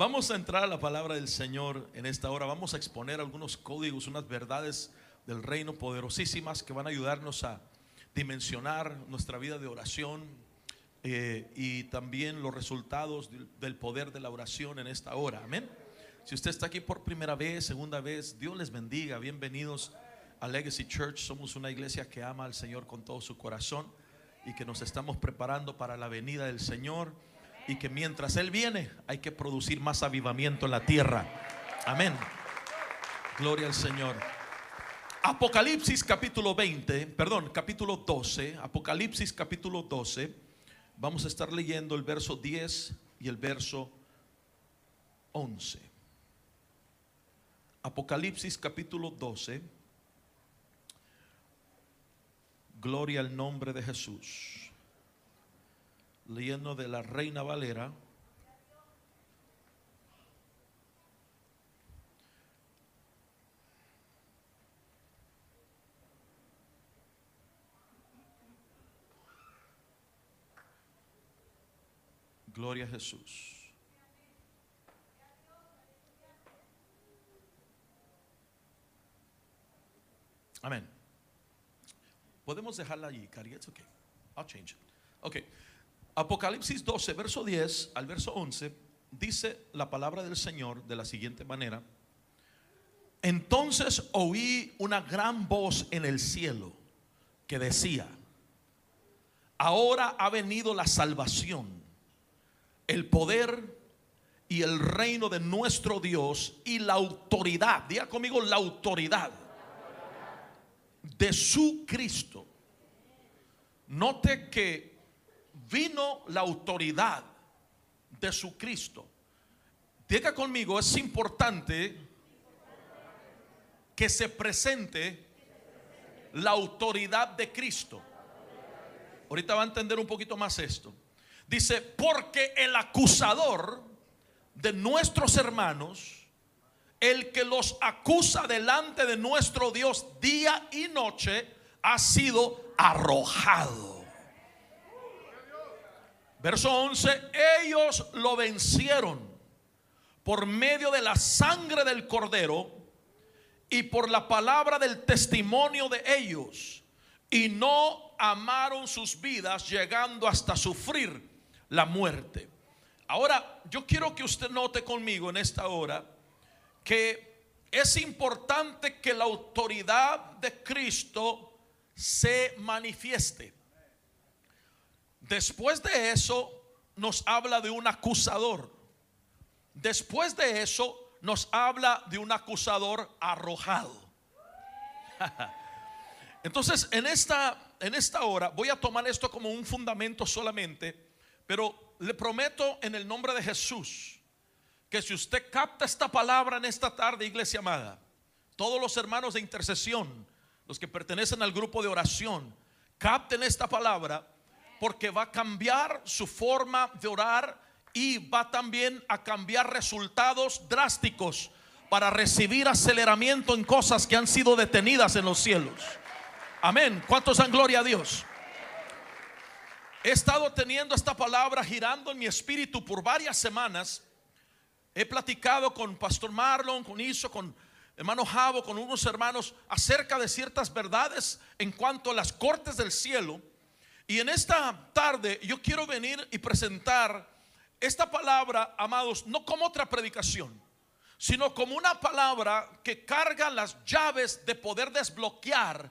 Vamos a entrar a la palabra del Señor en esta hora. Vamos a exponer algunos códigos, unas verdades del reino poderosísimas que van a ayudarnos a dimensionar nuestra vida de oración eh, y también los resultados del, poder de la oración en esta hora. Amén. Si usted está aquí por primera vez, segunda vez, Dios les bendiga. Bienvenidos a Legacy Church. Somos una iglesia que ama al Señor con todo su corazón y que nos estamos preparando para la venida del Señor y que mientras Él viene hay que producir más avivamiento en la tierra. Amén. Gloria al Señor. Apocalipsis capítulo 20, perdón, capítulo 12, Apocalipsis capítulo 12. Vamos a estar leyendo el verso 10 y el verso 11. Apocalipsis capítulo 12. Gloria al nombre de Jesús. Leyendo de la Reina Valera. Gloria a Jesús. Amén. Podemos dejarla allí, Cari. It's okay. I'll change it. Ok. Apocalipsis 12, verso 10 al verso 11, dice la palabra del Señor de la siguiente manera. Entonces oí una gran voz en el cielo que decía, ahora ha venido la salvación, el poder y el reino de nuestro Dios y la autoridad. Diga conmigo la autoridad de su Cristo. Note que vino la autoridad de su Cristo. Diga conmigo, es importante que se presente la autoridad de Cristo. Ahorita va a entender un poquito más esto. Dice, porque el acusador de nuestros hermanos, el que los acusa delante de nuestro Dios día y noche, ha sido arrojado. Verso 11, ellos lo vencieron por medio de la sangre del cordero y por la palabra del testimonio de ellos y no amaron sus vidas llegando hasta sufrir la muerte. Ahora, yo quiero que usted note conmigo en esta hora que es importante que la autoridad de Cristo se manifieste. Después de eso nos habla de un acusador. Después de eso nos habla de un acusador arrojado. Entonces, en esta en esta hora voy a tomar esto como un fundamento solamente, pero le prometo en el nombre de Jesús que si usted capta esta palabra en esta tarde, iglesia amada, todos los hermanos de intercesión, los que pertenecen al grupo de oración, capten esta palabra porque va a cambiar su forma de orar y va también a cambiar resultados drásticos para recibir aceleramiento en cosas que han sido detenidas en los cielos. Amén. ¿Cuántos dan gloria a Dios? He estado teniendo esta palabra girando en mi espíritu por varias semanas. He platicado con Pastor Marlon, con Iso, con hermano Javo, con unos hermanos acerca de ciertas verdades en cuanto a las cortes del cielo. Y en esta tarde yo quiero venir y presentar esta palabra, amados, no como otra predicación, sino como una palabra que carga las llaves de poder desbloquear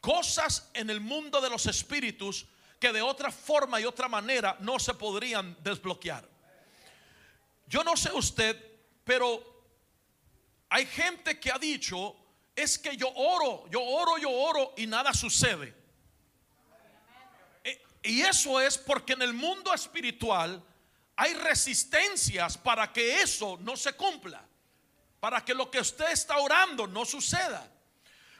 cosas en el mundo de los espíritus que de otra forma y otra manera no se podrían desbloquear. Yo no sé usted, pero hay gente que ha dicho, es que yo oro, yo oro, yo oro y nada sucede. Y eso es porque en el mundo espiritual hay resistencias para que eso no se cumpla, para que lo que usted está orando no suceda.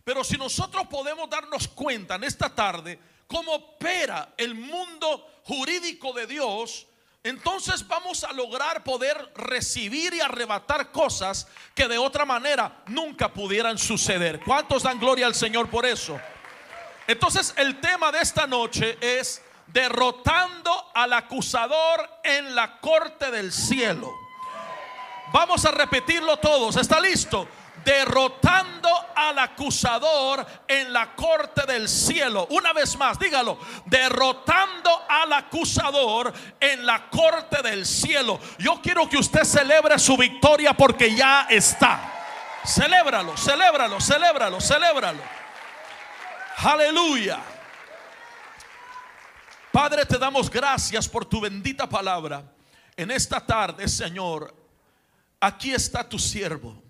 Pero si nosotros podemos darnos cuenta en esta tarde cómo opera el mundo jurídico de Dios, entonces vamos a lograr poder recibir y arrebatar cosas que de otra manera nunca pudieran suceder. ¿Cuántos dan gloria al Señor por eso? Entonces el tema de esta noche es derrotando al acusador en la corte del cielo. Vamos a repetirlo todos. ¿Está listo? derrotando al acusador en la corte del cielo. Una vez más, dígalo, derrotando al acusador en la corte del cielo. Yo quiero que usted celebre su victoria porque ya está. Celébralo, celébralo, celébralo, celébralo. Aleluya. Padre, te damos gracias por tu bendita palabra. En esta tarde, Señor, aquí está tu siervo.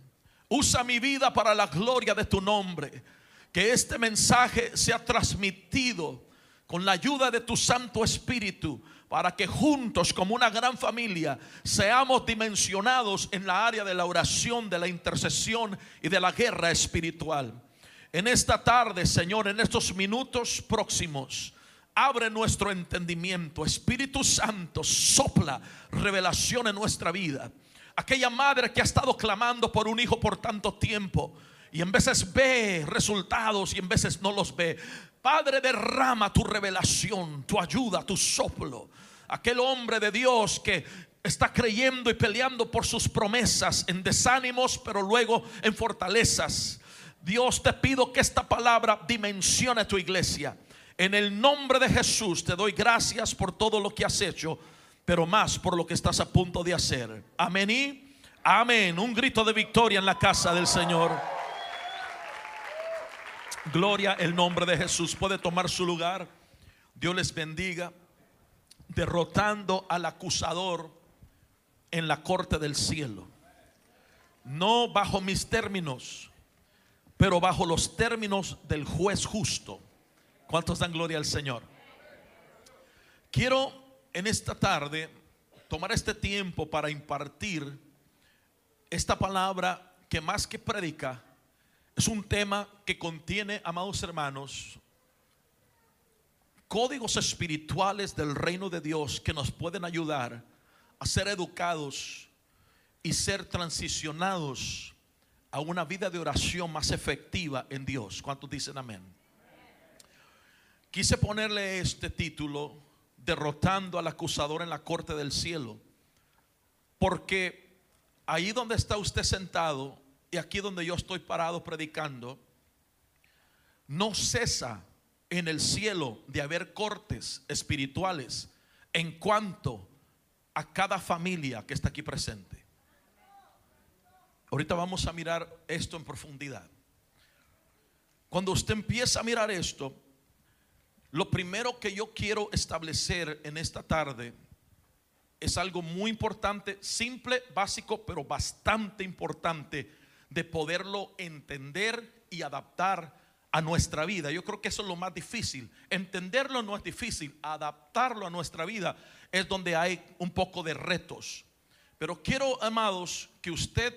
Usa mi vida para la gloria de tu nombre. Que este mensaje sea transmitido con la ayuda de tu Santo Espíritu para que juntos como una gran familia seamos dimensionados en la área de la oración, de la intercesión y de la guerra espiritual. En esta tarde, Señor, en estos minutos próximos, abre nuestro entendimiento. Espíritu Santo, sopla revelación en nuestra vida aquella madre que ha estado clamando por un hijo por tanto tiempo y en veces ve resultados y en veces no los ve. Padre, derrama tu revelación, tu ayuda, tu soplo. Aquel hombre de Dios que está creyendo y peleando por sus promesas en desánimos, pero luego en fortalezas. Dios te pido que esta palabra dimensione tu iglesia. En el nombre de Jesús te doy gracias por todo lo que has hecho pero más por lo que estás a punto de hacer. Amén y amén. Un grito de victoria en la casa del Señor. Gloria el nombre de Jesús. Puede tomar su lugar. Dios les bendiga. Derrotando al acusador en la corte del cielo. No bajo mis términos, pero bajo los términos del juez justo. ¿Cuántos dan gloria al Señor? Quiero en esta tarde tomar este tiempo para impartir esta palabra que más que predica es un tema que contiene, amados hermanos, códigos espirituales del reino de Dios que nos pueden ayudar a ser educados y ser transicionados a una vida de oración más efectiva en Dios. ¿Cuántos dicen amén? Quise ponerle este título derrotando al acusador en la corte del cielo. Porque ahí donde está usted sentado y aquí donde yo estoy parado predicando, no cesa en el cielo de haber cortes espirituales en cuanto a cada familia que está aquí presente. Ahorita vamos a mirar esto en profundidad. Cuando usted empieza a mirar esto, lo primero que yo quiero establecer en esta tarde es algo muy importante, simple, básico, pero bastante importante de poderlo entender y adaptar a nuestra vida. Yo creo que eso es lo más difícil. Entenderlo no es difícil, adaptarlo a nuestra vida es donde hay un poco de retos. Pero quiero, amados, que usted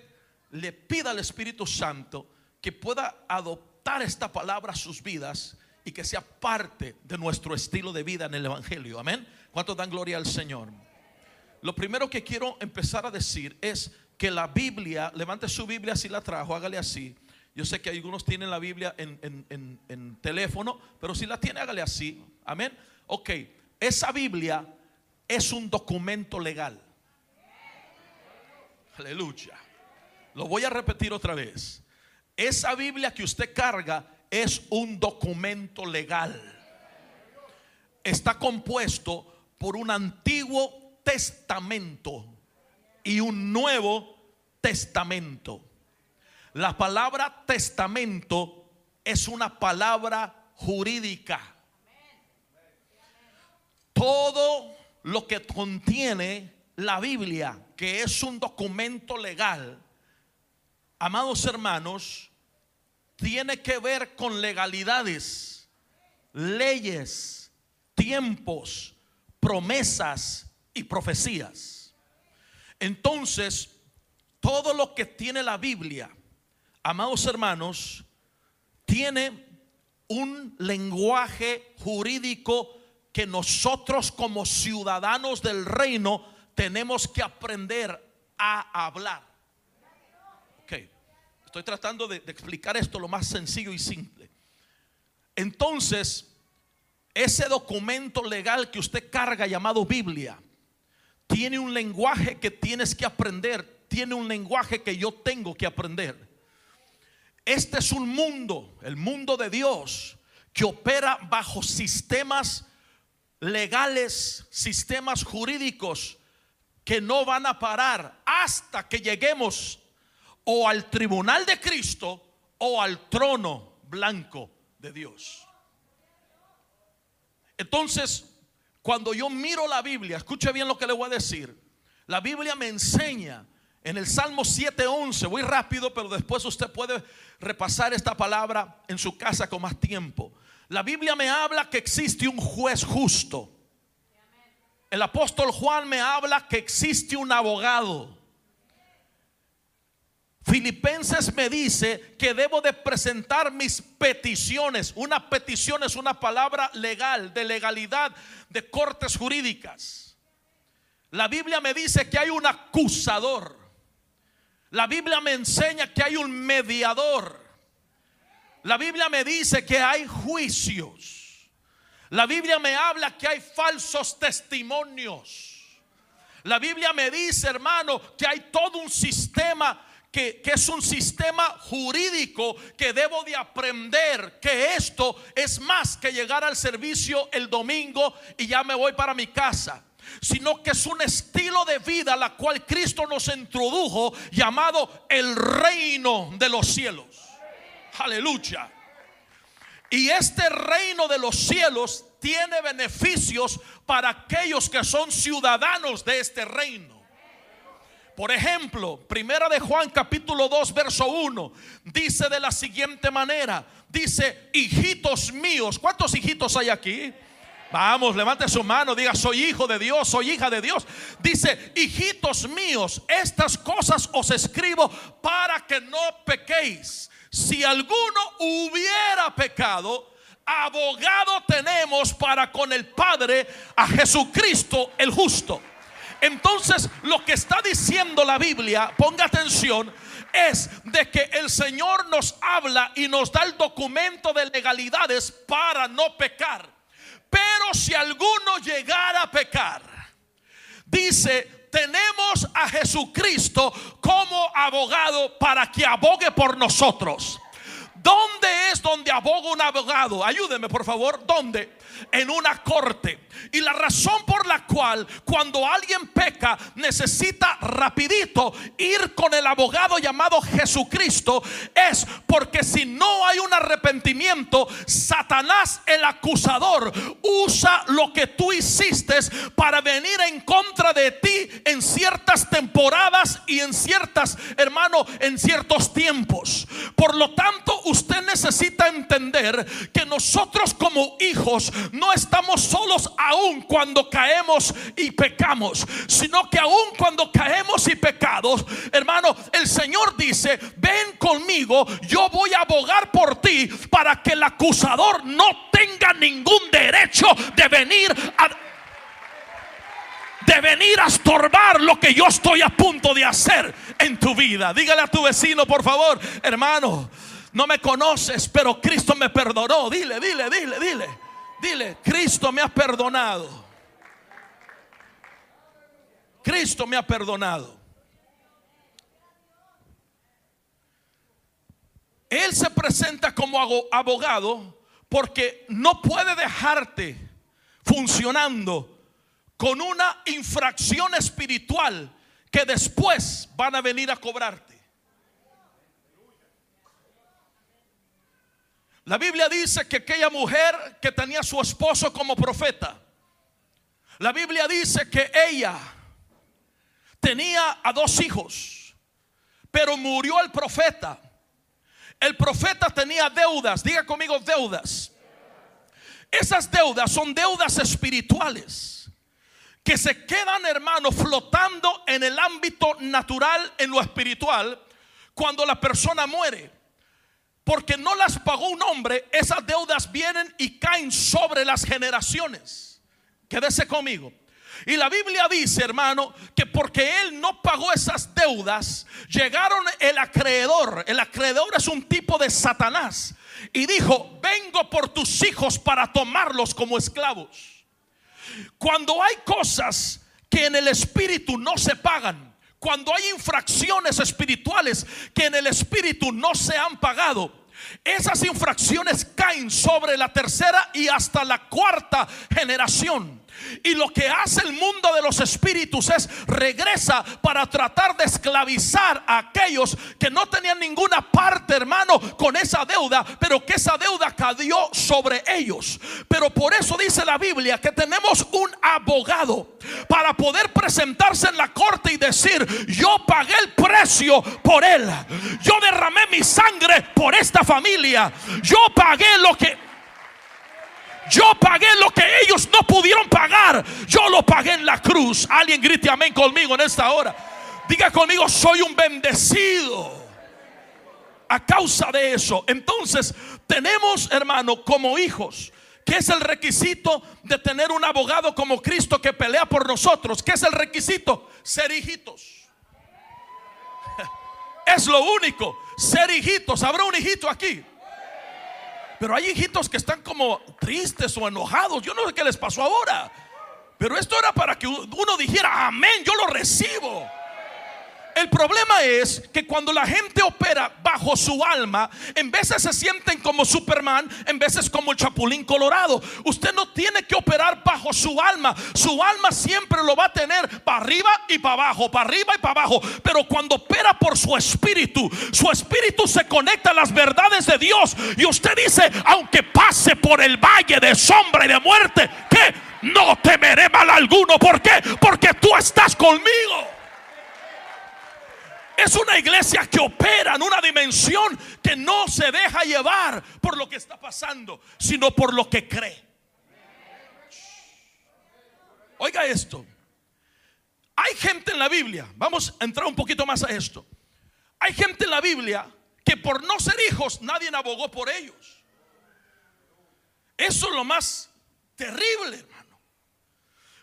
le pida al Espíritu Santo que pueda adoptar esta palabra a sus vidas y que sea parte de nuestro estilo de vida en el Evangelio. Amén. ¿Cuántos dan gloria al Señor? Lo primero que quiero empezar a decir es que la Biblia, levante su Biblia si la trajo, hágale así. Yo sé que algunos tienen la Biblia en, teléfono, pero si la tiene, hágale así. Amén. Ok, esa Biblia es un documento legal. Aleluya. Lo voy a repetir otra vez. Esa Biblia que usted carga es un documento legal. Está compuesto por un antiguo testamento y un nuevo testamento. La palabra testamento es una palabra jurídica. Todo lo que contiene la Biblia, que es un documento legal, amados hermanos, tiene que ver con legalidades, leyes, tiempos, promesas y profecías. Entonces, todo lo que tiene la Biblia, amados hermanos, tiene un lenguaje jurídico que nosotros como ciudadanos del reino tenemos que aprender a hablar. Estoy tratando de, explicar esto lo más sencillo y simple. Entonces, ese documento legal que usted carga llamado Biblia, tiene un lenguaje que tienes que aprender tiene un lenguaje que yo tengo que aprender. Este es un mundo, el mundo de Dios, que opera bajo sistemas legales, sistemas jurídicos que no van a parar hasta que lleguemos o al tribunal de Cristo o al trono blanco de Dios. Entonces, cuando yo miro la Biblia, escuche bien lo que le voy a decir. La Biblia me enseña en el Salmo 7:11, voy rápido, pero después usted puede repasar esta palabra en su casa con más tiempo. La Biblia me habla que existe un juez justo. El apóstol Juan me habla que existe un abogado. Filipenses me dice que debo de presentar mis peticiones. Una petición es una palabra legal, de legalidad, de cortes jurídicas. La Biblia me dice que hay un acusador. La Biblia me enseña que hay un mediador. La Biblia me dice que hay juicios. La Biblia me habla que hay falsos testimonios. La Biblia me dice, hermano, que hay todo un sistema que, es un sistema jurídico que debo de aprender que esto es más que llegar al servicio el domingo y ya me voy para mi casa sino que es un estilo de vida la cual Cristo nos introdujo llamado el reino de los cielos. Aleluya. Y este reino de los cielos tiene beneficios para aquellos que son ciudadanos de este reino. Por ejemplo, Primera de Juan capítulo 2 verso 1 dice de la siguiente manera, dice, "Hijitos míos, ¿cuántos hijitos hay aquí?" Vamos, levante su mano, diga, soy hijo de Dios, soy hija de Dios. Dice, hijitos míos, estas cosas os escribo para que no pequéis. Si alguno hubiera pecado, abogado tenemos para con el Padre a Jesucristo el justo. Entonces, lo que está diciendo la Biblia, ponga atención, es de que el Señor nos habla y nos da el documento de legalidades para no pecar. Pero si alguno llegara a pecar, dice, tenemos a Jesucristo como abogado para que abogue por nosotros. ¿Dónde es donde aboga un abogado? Ayúdeme, por favor. ¿Dónde? En una corte. Y la razón por la cual cuando alguien peca necesita rapidito ir con el abogado llamado Jesucristo es porque si no hay un arrepentimiento, Satanás el acusador usa lo que tú hiciste para venir en contra de ti en ciertas temporadas y en ciertas, hermano, en ciertos tiempos. Por lo tanto, usted necesita entender que nosotros como hijos no estamos solos aún cuando caemos y pecamos, sino que aún cuando caemos y pecados, hermano, el Señor dice, ven conmigo, yo voy a abogar por ti para que el acusador no tenga ningún derecho de venir a de venir a estorbar lo que yo estoy a punto de hacer en tu vida. Dígale a tu vecino, por favor, hermano, no me conoces, pero Cristo me perdonó. Dile, dile, dile, dile. Dile, Cristo me ha perdonado. Cristo me ha perdonado. Él se presenta como abogado porque no puede dejarte funcionando con una infracción espiritual que después van a venir a cobrarte. La Biblia dice que aquella mujer que tenía a su esposo como profeta, la Biblia dice que ella tenía a dos hijos, pero murió el profeta. El profeta tenía deudas, diga conmigo deudas. Esas deudas son deudas espirituales que se quedan, hermano, flotando en el ámbito natural, en lo espiritual, cuando la persona muere porque no las pagó un hombre, esas deudas vienen y caen sobre las generaciones. Quédese conmigo. Y la Biblia dice, hermano, que porque él no pagó esas deudas, llegaron el acreedor. El acreedor es un tipo de Satanás. Y dijo, vengo por tus hijos para tomarlos como esclavos. Cuando hay cosas que en el espíritu no se pagan, cuando hay infracciones espirituales que en el espíritu no se han pagado, esas infracciones caen sobre la tercera y hasta la cuarta generación. Y lo que hace el mundo de los espíritus es regresa para tratar de esclavizar a aquellos que no tenían ninguna parte, hermano, con esa deuda, pero que esa deuda cayó sobre ellos. Pero por eso dice la Biblia que tenemos un abogado para poder presentarse en la corte y decir, yo pagué el precio por él. Yo derramé mi sangre por esta familia. Yo pagué lo que yo pagué lo que ellos no pudieron pagar. Yo lo pagué en la cruz. Alguien grite amén conmigo en esta hora. Diga conmigo, soy un bendecido. A causa de eso. Entonces, tenemos, hermano, como hijos. ¿Qué es el requisito de tener un abogado como Cristo que pelea por nosotros? ¿Qué es el requisito? Ser hijitos. Es lo único. Ser hijitos. ¿Habrá un hijito aquí? Pero hay hijitos que están como tristes o enojados. Yo no sé qué les pasó ahora. Pero esto era para que uno dijera, amén, yo lo recibo. El problema es que cuando la gente opera bajo su alma, en veces se sienten como Superman, en veces como el Chapulín Colorado. Usted no tiene que operar bajo su alma. Su alma siempre lo va a tener para arriba y para abajo, para arriba y para abajo. Pero cuando opera por su espíritu, su espíritu se conecta a las verdades de Dios. Y usted dice, aunque pase por el valle de sombra y de muerte, que no temeré mal alguno. ¿Por qué? Porque tú estás conmigo. Es una iglesia que opera en una dimensión que no se deja llevar por lo que está pasando, sino por lo que cree. Oiga esto. Hay gente en la Biblia, vamos a entrar un poquito más a esto. Hay gente en la Biblia que por no ser hijos nadie abogó por ellos. Eso es lo más terrible, hermano.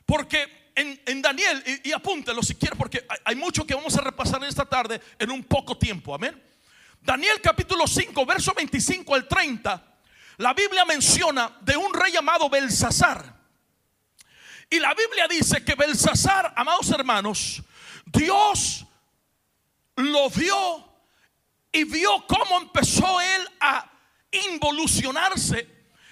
Porque en, Daniel, y, apúntelo si quiere, porque hay, hay mucho que vamos a repasar en esta tarde en un poco tiempo. Amén. Daniel capítulo 5, verso 25 al 30. La Biblia menciona de un rey llamado Belsasar. Y la Biblia dice que Belsasar, amados hermanos, Dios lo vio y vio cómo empezó él a involucionarse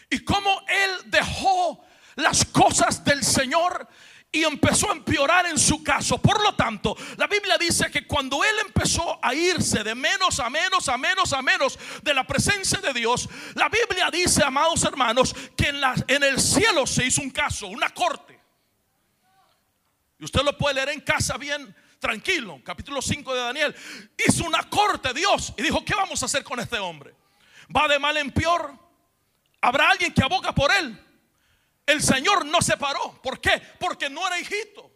y cómo él dejó las cosas del Señor y empezó a empeorar en su caso. Por lo tanto, la Biblia dice que cuando él empezó a irse de menos a menos, a menos, a menos de la presencia de Dios, la Biblia dice, amados hermanos, que en, la, en el cielo se hizo un caso, una corte. Y usted lo puede leer en casa bien tranquilo, capítulo 5 de Daniel. Hizo una corte Dios y dijo, ¿qué vamos a hacer con este hombre? ¿Va de mal en peor? ¿Habrá alguien que aboga por él? El Señor no se paró. ¿Por qué? Porque no era hijito.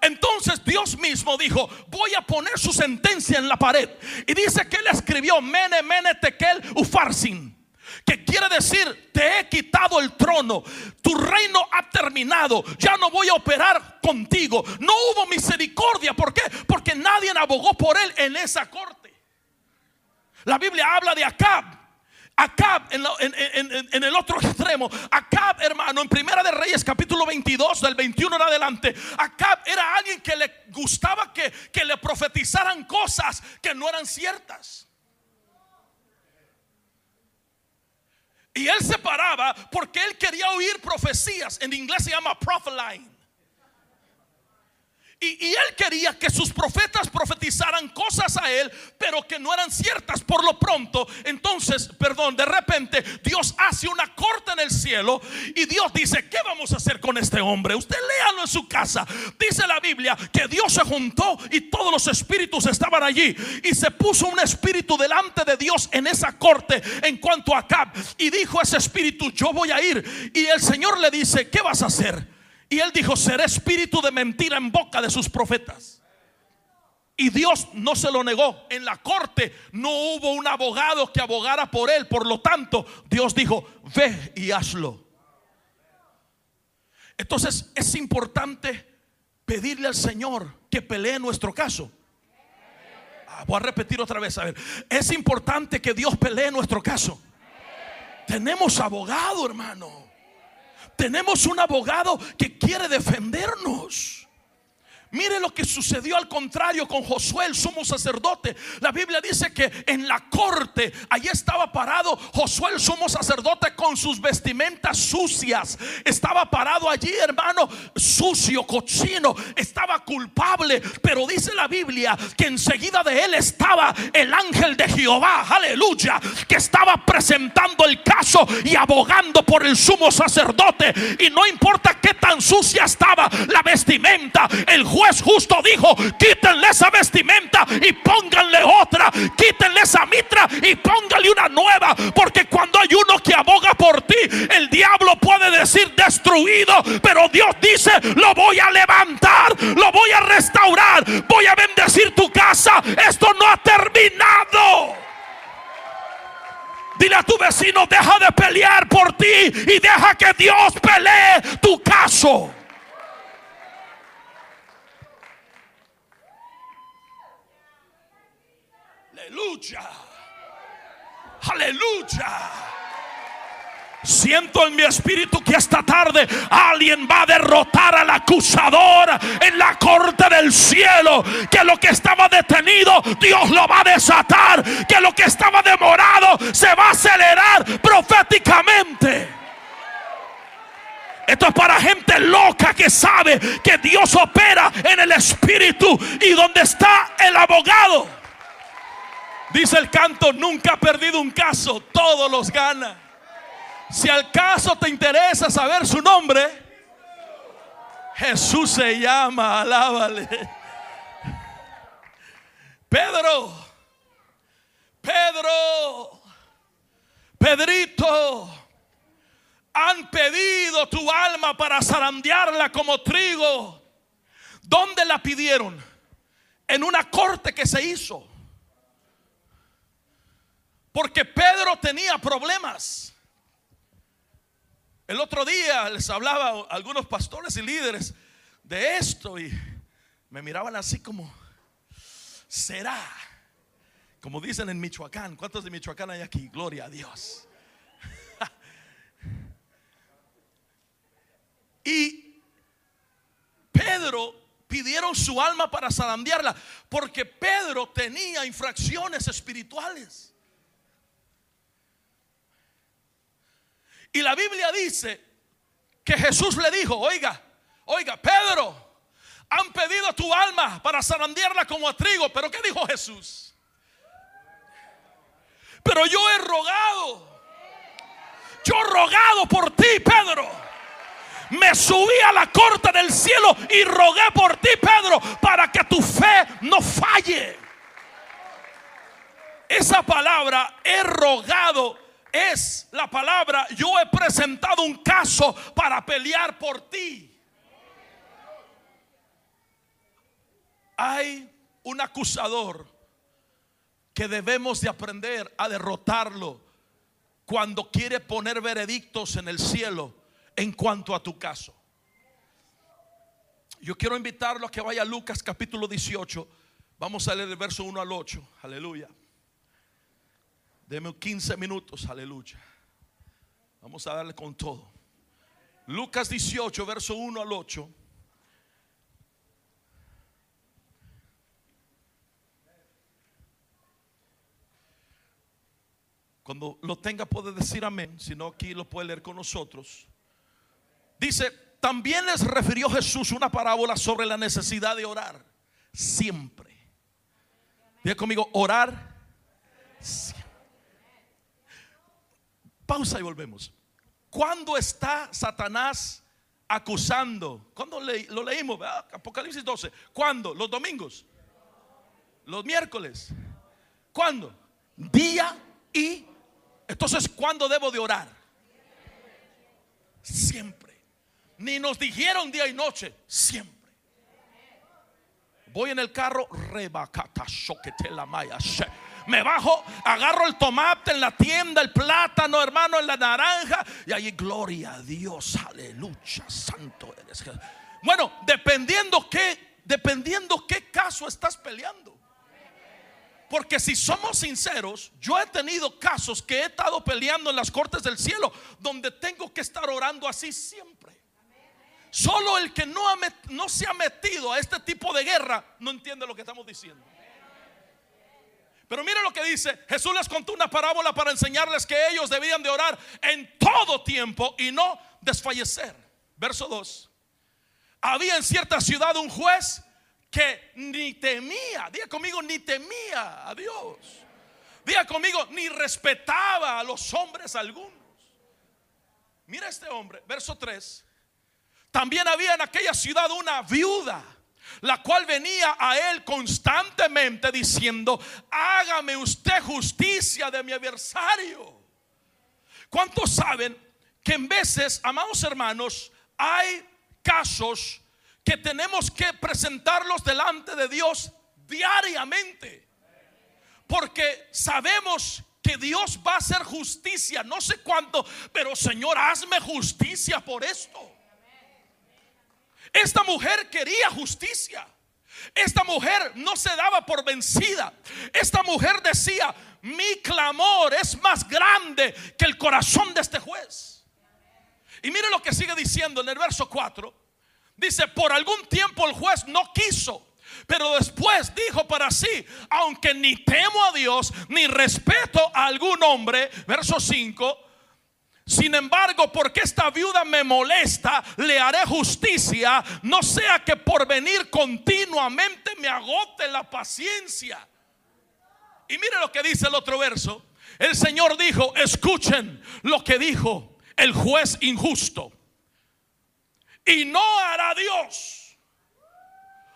Entonces Dios mismo dijo, voy a poner su sentencia en la pared. Y dice que él escribió, Mene, Mene, Tekel, Ufarsin. Que quiere decir, te he quitado el trono, tu reino ha terminado, ya no voy a operar contigo. No hubo misericordia, ¿por qué? Porque nadie abogó por él en esa corte. La Biblia habla de Acab, Acab, en, el otro extremo, Acab, hermano, en Primera de Reyes, capítulo 22, del 21 en adelante, Acab era alguien que le gustaba que, que le profetizaran cosas que no eran ciertas. Y él se paraba porque él quería oír profecías. En inglés se llama prophet Y, él quería que sus profetas profetizaran cosas a él, pero que no eran ciertas por lo pronto. Entonces, perdón, de repente Dios hace una corte en el cielo y Dios dice, ¿qué vamos a hacer con este hombre? Usted léalo en su casa. Dice la Biblia que Dios se juntó y todos los espíritus estaban allí. Y se puso un espíritu delante de Dios en esa corte en cuanto a Acab. Y dijo ese espíritu, yo voy a ir. Y el Señor le dice, ¿qué vas a hacer? Y él dijo, será espíritu de mentira en boca de sus profetas. Y Dios no se lo negó. En la corte no hubo un abogado que abogara por él. Por lo tanto, Dios dijo, ve y hazlo. Entonces es importante pedirle al Señor que pelee nuestro caso. Ah, voy a repetir otra vez. A ver, es importante que Dios pelee nuestro caso. Tenemos abogado, hermano tenemos un abogado que quiere defendernos. Mire lo que sucedió al contrario con Josué, el sumo sacerdote. La Biblia dice que en la corte, allí estaba parado Josué, el sumo sacerdote, con sus vestimentas sucias. Estaba parado allí, hermano, sucio, cochino. Estaba culpable. Pero dice la Biblia que enseguida de él estaba el ángel de Jehová, aleluya, que estaba presentando el caso y abogando por el sumo sacerdote. Y no importa qué tan sucia estaba la vestimenta, el juez justo dijo, quítenle esa vestimenta y pónganle otra, quítenle esa mitra y pónganle una nueva, porque cuando hay uno que aboga por ti, el diablo puede decir destruido, pero Dios dice, lo voy a levantar, lo voy a restaurar, voy a bendecir tu casa, esto no ha terminado. Dile a tu vecino, deja de pelear por ti y deja que Dios pelee tu caso. Aleluya. Aleluya. Siento en mi espíritu que esta tarde alguien va a derrotar al acusador en la corte del cielo. Que lo que estaba detenido, Dios lo va a desatar. Que lo que estaba demorado se va a acelerar proféticamente. Esto es para gente loca que sabe que Dios opera en el espíritu y donde está el abogado. Dice el canto, nunca ha perdido un caso, todos los gana. Si al caso te interesa saber su nombre, Jesús se llama, alábale. Pedro, Pedro, Pedrito, han pedido tu alma para zarandearla como trigo. ¿Dónde la pidieron? En una corte que se hizo. Porque Pedro tenía problemas. El otro día les hablaba a algunos pastores y líderes de esto y me miraban así como, ¿será? Como dicen en Michoacán. ¿Cuántos de Michoacán hay aquí? Gloria a Dios. y Pedro pidieron su alma para zarandearla porque Pedro tenía infracciones espirituales. Y la Biblia dice que Jesús le dijo, oiga, oiga, Pedro, han pedido tu alma para zarandearla como a trigo, pero ¿qué dijo Jesús? Pero yo he rogado, yo he rogado por ti, Pedro. Me subí a la corte del cielo y rogué por ti, Pedro, para que tu fe no falle. Esa palabra he rogado es la palabra, yo he presentado un caso para pelear por ti. Hay un acusador que debemos de aprender a derrotarlo cuando quiere poner veredictos en el cielo en cuanto a tu caso. Yo quiero invitarlo a que vaya a Lucas capítulo 18. Vamos a leer el verso 1 al 8. Aleluya. Deme 15 minutos, aleluya. Vamos a darle con todo. Lucas 18, verso 1 al 8. Cuando lo tenga puede decir amén, si no aquí lo puede leer con nosotros. Dice, también les refirió Jesús una parábola sobre la necesidad de orar siempre. Diga conmigo, orar siempre. Pausa y volvemos. ¿Cuándo está Satanás acusando? ¿Cuándo lo leímos? Apocalipsis 12. ¿Cuándo? Los domingos. Los miércoles. ¿Cuándo? Día y... Entonces, ¿cuándo debo de orar? Siempre. Ni nos dijeron día y noche. Siempre. Voy en el carro. Rebacata, la maya me bajo, agarro el tomate en la tienda, el plátano, hermano, en la naranja, y ahí gloria a Dios, aleluya, santo eres. Bueno, dependiendo qué, dependiendo qué caso estás peleando. Porque si somos sinceros, yo he tenido casos que he estado peleando en las cortes del cielo, donde tengo que estar orando así siempre. Solo el que no, ha no se ha metido a este tipo de guerra no entiende lo que estamos diciendo. Pero mira lo que dice, Jesús les contó una parábola para enseñarles que ellos debían de orar en todo tiempo y no desfallecer. Verso 2. Había en cierta ciudad un juez que ni temía, diga conmigo, ni temía a Dios. Diga conmigo, ni respetaba a los hombres algunos. Mira este hombre, verso 3. También había en aquella ciudad una viuda, la cual venía a él constantemente diciendo, hágame usted justicia de mi adversario. ¿Cuántos saben que en veces, amados hermanos, hay casos que tenemos que presentarlos delante de Dios diariamente? Porque sabemos que Dios va a hacer justicia, no sé cuánto, pero Señor, hazme justicia por esto. Esta mujer quería justicia. Esta mujer no se daba por vencida. Esta mujer decía, mi clamor es más grande que el corazón de este juez. Y mire lo que sigue diciendo en el verso 4. Dice, por algún tiempo el juez no quiso. Pero después dijo para sí, aunque ni temo a Dios, ni respeto a algún hombre, verso 5, sin embargo, porque esta viuda me molesta, le haré justicia, no sea que por venir continuamente me agote la paciencia. Y mire lo que dice el otro verso. El Señor dijo, escuchen lo que dijo el juez injusto. Y no hará Dios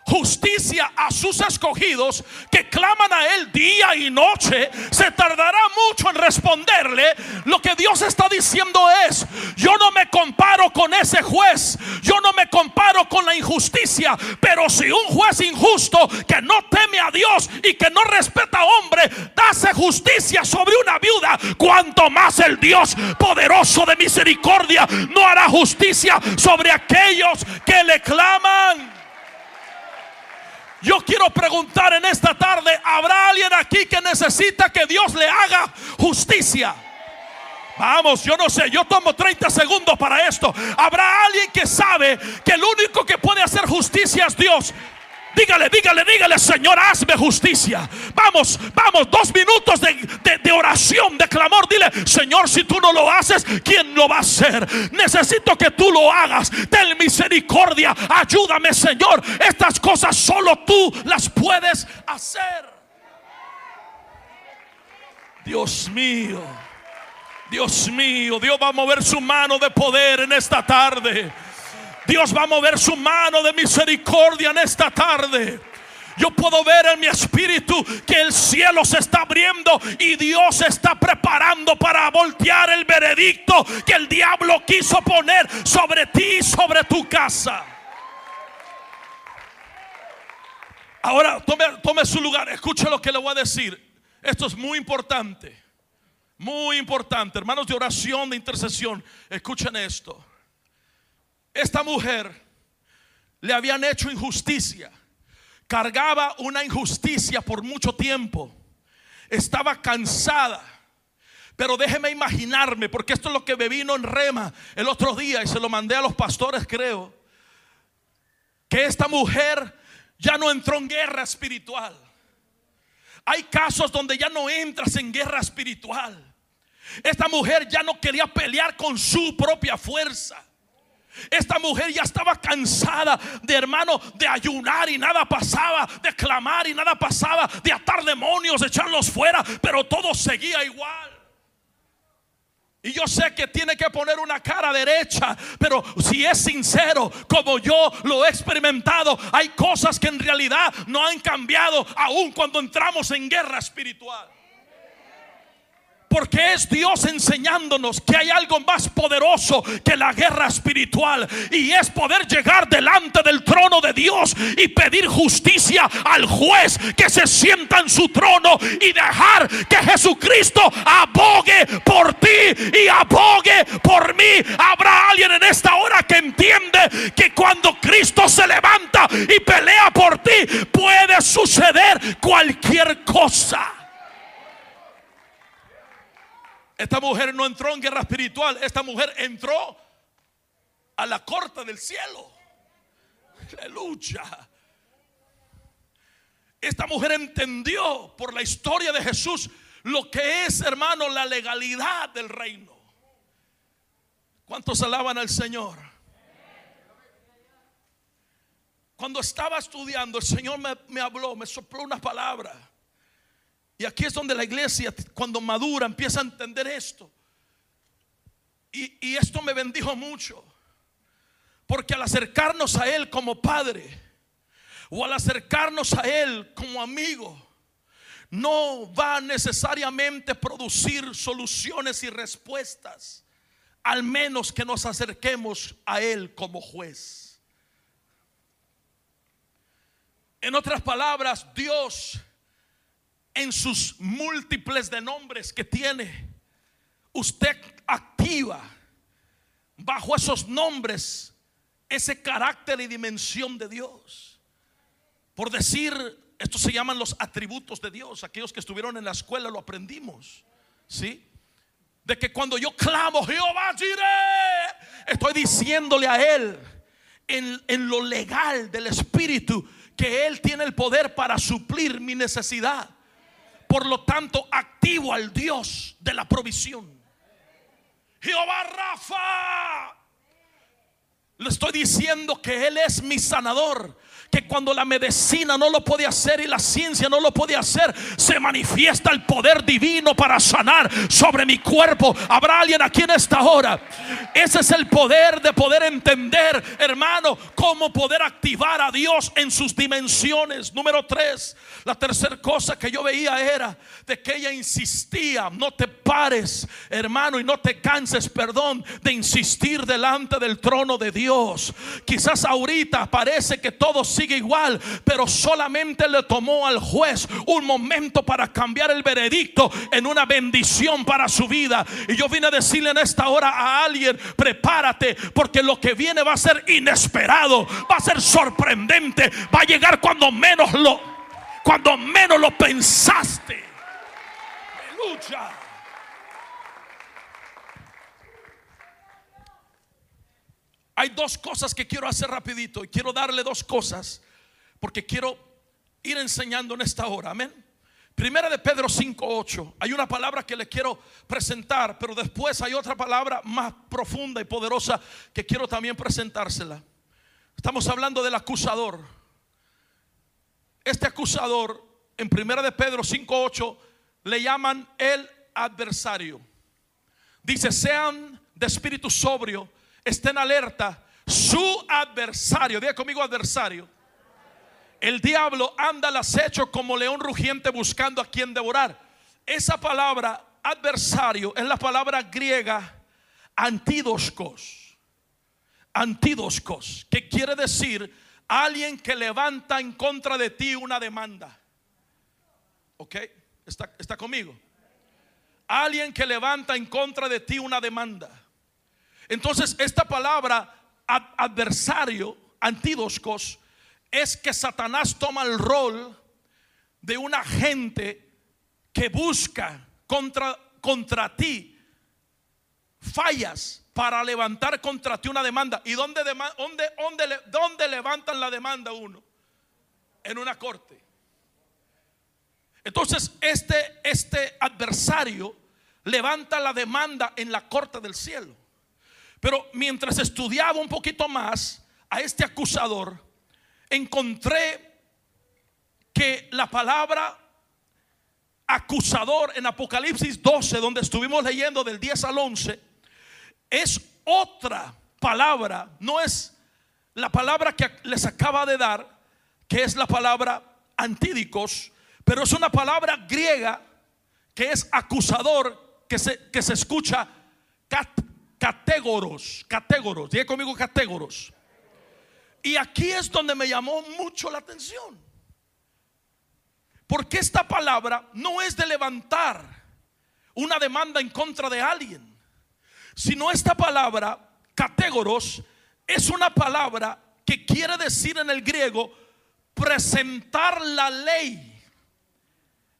justicia a sus escogidos que claman a Él día y noche, se tardará mucho en responderle. Lo que Dios está diciendo es, yo no me comparo con ese juez, yo no me comparo con la injusticia, pero si un juez injusto que no teme a Dios y que no respeta a hombre, hace justicia sobre una viuda, cuanto más el Dios poderoso de misericordia no hará justicia sobre aquellos que le claman. Yo quiero preguntar en esta tarde, ¿habrá alguien aquí que necesita que Dios le haga justicia? Vamos, yo no sé, yo tomo 30 segundos para esto. ¿Habrá alguien que sabe que el único que puede hacer justicia es Dios? Dígale, dígale, dígale, Señor, hazme justicia. Vamos, vamos, dos minutos de, oración, de clamor. Dile, Señor, si tú no lo haces, ¿quién lo va a hacer? Necesito que tú lo hagas. Ten misericordia. Ayúdame, Señor. Estas cosas solo tú las puedes hacer. Dios mío. Dios mío, Dios va a mover su mano de poder en esta tarde. Dios va a mover su mano de misericordia en esta tarde. Yo puedo ver en mi espíritu que el cielo se está abriendo y Dios está preparando para voltear el veredicto que el diablo quiso poner sobre ti y sobre tu casa. Ahora tome, tome su lugar, escuche lo que le voy a decir. Esto es muy importante. Muy importante, hermanos de oración, de intercesión, escuchen esto. Esta mujer le habían hecho injusticia, cargaba una injusticia por mucho tiempo, estaba cansada. Pero déjeme imaginarme, porque esto es lo que me vino en rema el otro día y se lo mandé a los pastores, creo, que esta mujer ya no entró en guerra espiritual. Hay casos donde ya no entras en guerra espiritual. Esta mujer ya no quería pelear con su propia fuerza. Esta mujer ya estaba cansada de hermano de ayunar y nada pasaba, de clamar y nada pasaba, de atar demonios, de echarlos fuera, pero todo seguía igual. Y yo sé que tiene que poner una cara derecha, pero si es sincero, como yo lo he experimentado, hay cosas que en realidad no han cambiado aun cuando entramos en guerra espiritual. Porque es Dios enseñándonos que hay algo más poderoso que la guerra espiritual. Y es poder llegar delante del trono de Dios y pedir justicia al juez que se sienta en su trono y dejar que Jesucristo abogue por ti y abogue por mí. Habrá alguien en esta hora que entiende que cuando Cristo se levanta y pelea por ti, puede suceder cualquier cosa. Esta mujer no entró en guerra espiritual, esta mujer entró a la corte del cielo. Aleluya. Esta mujer entendió por la historia de Jesús lo que es, hermano, la legalidad del reino. ¿Cuántos alaban al Señor? Cuando estaba estudiando, el Señor me, me habló, me sopló una palabra. Y aquí es donde la iglesia, cuando madura, empieza a entender esto. Y, esto me bendijo mucho. Porque al acercarnos a Él como Padre, o al acercarnos a Él como amigo, no va necesariamente a producir soluciones y respuestas, al menos que nos acerquemos a Él como juez. En otras palabras, Dios en sus múltiples de nombres que tiene, usted activa bajo esos nombres ese carácter y dimensión de Dios. Por decir, estos se llaman los atributos de Dios. Aquellos que estuvieron en la escuela lo aprendimos. ¿Sí? De que cuando yo clamo, Jehová estoy diciéndole a Él en, en lo legal del Espíritu que Él tiene el poder para suplir mi necesidad. Por lo tanto, activo al Dios de la provisión. Jehová Rafa. Le estoy diciendo que Él es mi sanador que cuando la medicina no lo puede hacer y la ciencia no lo puede hacer, se manifiesta el poder divino para sanar sobre mi cuerpo. Habrá alguien aquí en esta hora. Ese es el poder de poder entender, hermano, cómo poder activar a Dios en sus dimensiones. Número tres, la tercera cosa que yo veía era de que ella insistía, no te pares, hermano, y no te canses, perdón, de insistir delante del trono de Dios. Quizás ahorita parece que todos sigue igual, pero solamente le tomó al juez un momento para cambiar el veredicto en una bendición para su vida. Y yo vine a decirle en esta hora a alguien, prepárate, porque lo que viene va a ser inesperado, va a ser sorprendente, va a llegar cuando menos lo, cuando menos lo pensaste. Hay dos cosas que quiero hacer rapidito y quiero darle dos cosas porque quiero ir enseñando en esta hora. Amén. Primera de Pedro 5:8. Hay una palabra que le quiero presentar, pero después hay otra palabra más profunda y poderosa que quiero también presentársela. Estamos hablando del acusador. Este acusador en Primera de Pedro 5:8 le llaman el adversario. Dice, "Sean de espíritu sobrio, estén alerta, su adversario, diga conmigo adversario. El diablo anda al acecho como león rugiente buscando a quien devorar. Esa palabra adversario es la palabra griega antidoscos. Antidoscos, que quiere decir alguien que levanta en contra de ti una demanda. ¿Ok? ¿Está, está conmigo? Alguien que levanta en contra de ti una demanda. Entonces, esta palabra adversario, antidoscos, es que Satanás toma el rol de un agente que busca contra, contra ti fallas para levantar contra ti una demanda. ¿Y dónde, dónde, dónde, dónde levantan la demanda uno? En una corte. Entonces, este, este adversario levanta la demanda en la corte del cielo. Pero mientras estudiaba un poquito más a este acusador, encontré que la palabra acusador en Apocalipsis 12, donde estuvimos leyendo del 10 al 11, es otra palabra, no es la palabra que les acaba de dar, que es la palabra antídicos, pero es una palabra griega que es acusador, que se, que se escucha catégoros, catégoros, diga conmigo catégoros. Y aquí es donde me llamó mucho la atención. Porque esta palabra no es de levantar una demanda en contra de alguien, sino esta palabra, catégoros, es una palabra que quiere decir en el griego presentar la ley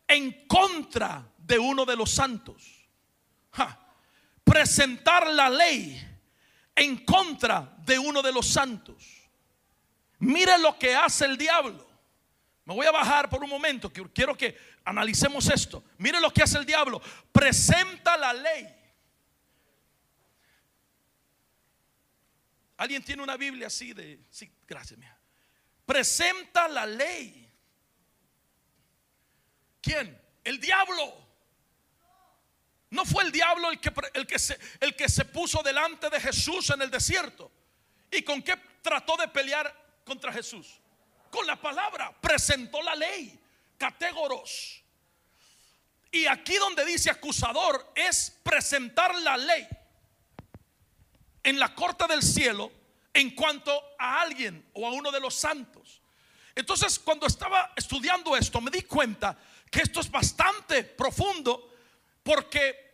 en contra de uno de los santos. Presentar la ley en contra de uno de los santos. Mire lo que hace el diablo. Me voy a bajar por un momento, que quiero que analicemos esto. Mire lo que hace el diablo. Presenta la ley. ¿Alguien tiene una Biblia así de... Sí, gracias, mía. Presenta la ley. ¿Quién? El diablo. No fue el diablo el que, el, que se, el que se puso delante de Jesús en el desierto. ¿Y con qué trató de pelear contra Jesús? Con la palabra. Presentó la ley. Categoros. Y aquí donde dice acusador es presentar la ley en la corte del cielo en cuanto a alguien o a uno de los santos. Entonces, cuando estaba estudiando esto, me di cuenta que esto es bastante profundo porque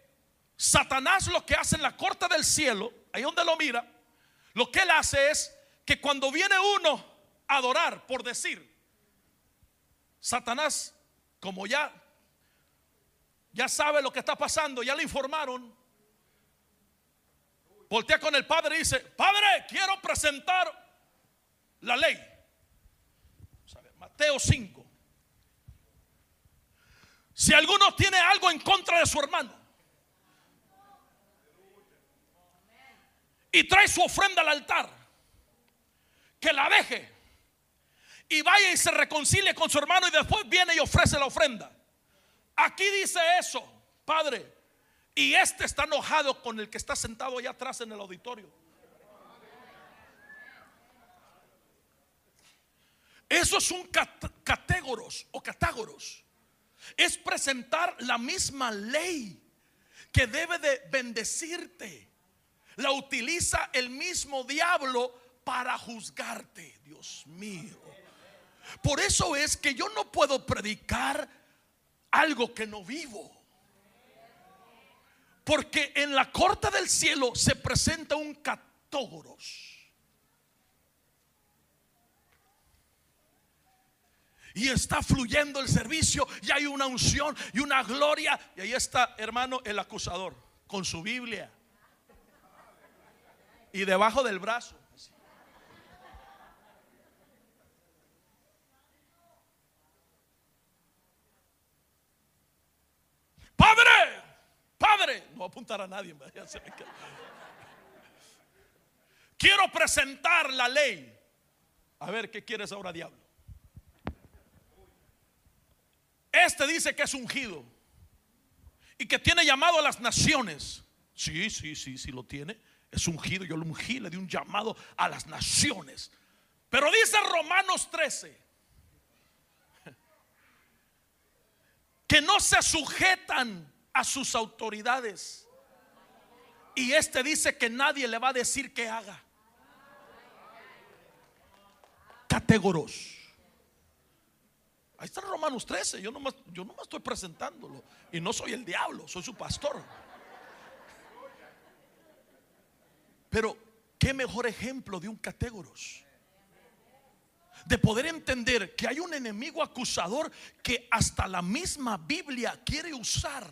Satanás lo que hace en la corte del cielo, ahí donde lo mira, lo que él hace es que cuando viene uno a adorar, por decir, Satanás, como ya ya sabe lo que está pasando, ya le informaron. Voltea con el padre y dice, Padre, quiero presentar la ley. Mateo 5. Si alguno tiene algo en contra de su hermano y trae su ofrenda al altar, que la deje y vaya y se reconcilie con su hermano y después viene y ofrece la ofrenda. Aquí dice eso, Padre, y este está enojado con el que está sentado allá atrás en el auditorio. Eso es un catégoros o catágoros es presentar la misma ley que debe de bendecirte. La utiliza el mismo diablo para juzgarte, Dios mío. Por eso es que yo no puedo predicar algo que no vivo. Porque en la corte del cielo se presenta un catógoros y está fluyendo el servicio y hay una unción y una gloria. Y ahí está, hermano, el acusador con su Biblia y debajo del brazo. Padre, Padre, no apuntar a nadie. Quiero presentar la ley. A ver, ¿qué quieres ahora, diablo? Este dice que es ungido y que tiene llamado a las naciones. Sí, sí, sí, sí lo tiene. Es ungido. Yo lo ungí, le di un llamado a las naciones. Pero dice Romanos 13 que no se sujetan a sus autoridades. Y este dice que nadie le va a decir que haga. Categoros. Ahí está Romanos 13. Yo nomás, yo estoy presentándolo. Y no soy el diablo, soy su pastor. Pero qué mejor ejemplo de un categoros. De poder entender que hay un enemigo acusador que hasta la misma Biblia quiere usar.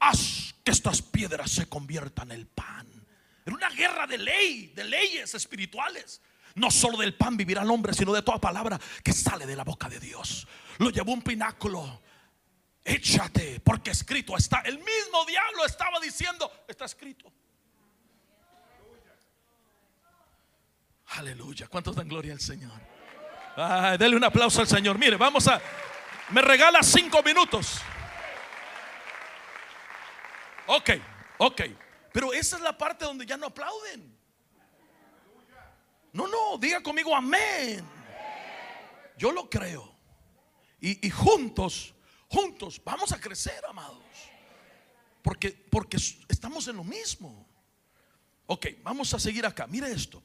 Haz que estas piedras se conviertan en el pan. En una guerra de ley, de leyes espirituales. No solo del pan vivirá el hombre, sino de toda palabra que sale de la boca de Dios. Lo llevó un pináculo. Échate, porque escrito está. El mismo diablo estaba diciendo, está escrito. Aleluya. ¿Cuántos dan gloria al Señor? Ay, dele un aplauso al Señor. Mire, vamos a. Me regala cinco minutos. Ok, ok. Pero esa es la parte donde ya no aplauden. No, no, diga conmigo amén. Yo lo creo. Y, juntos, juntos vamos a crecer, amados. Porque, porque estamos en lo mismo. Ok, vamos a seguir acá. Mire esto.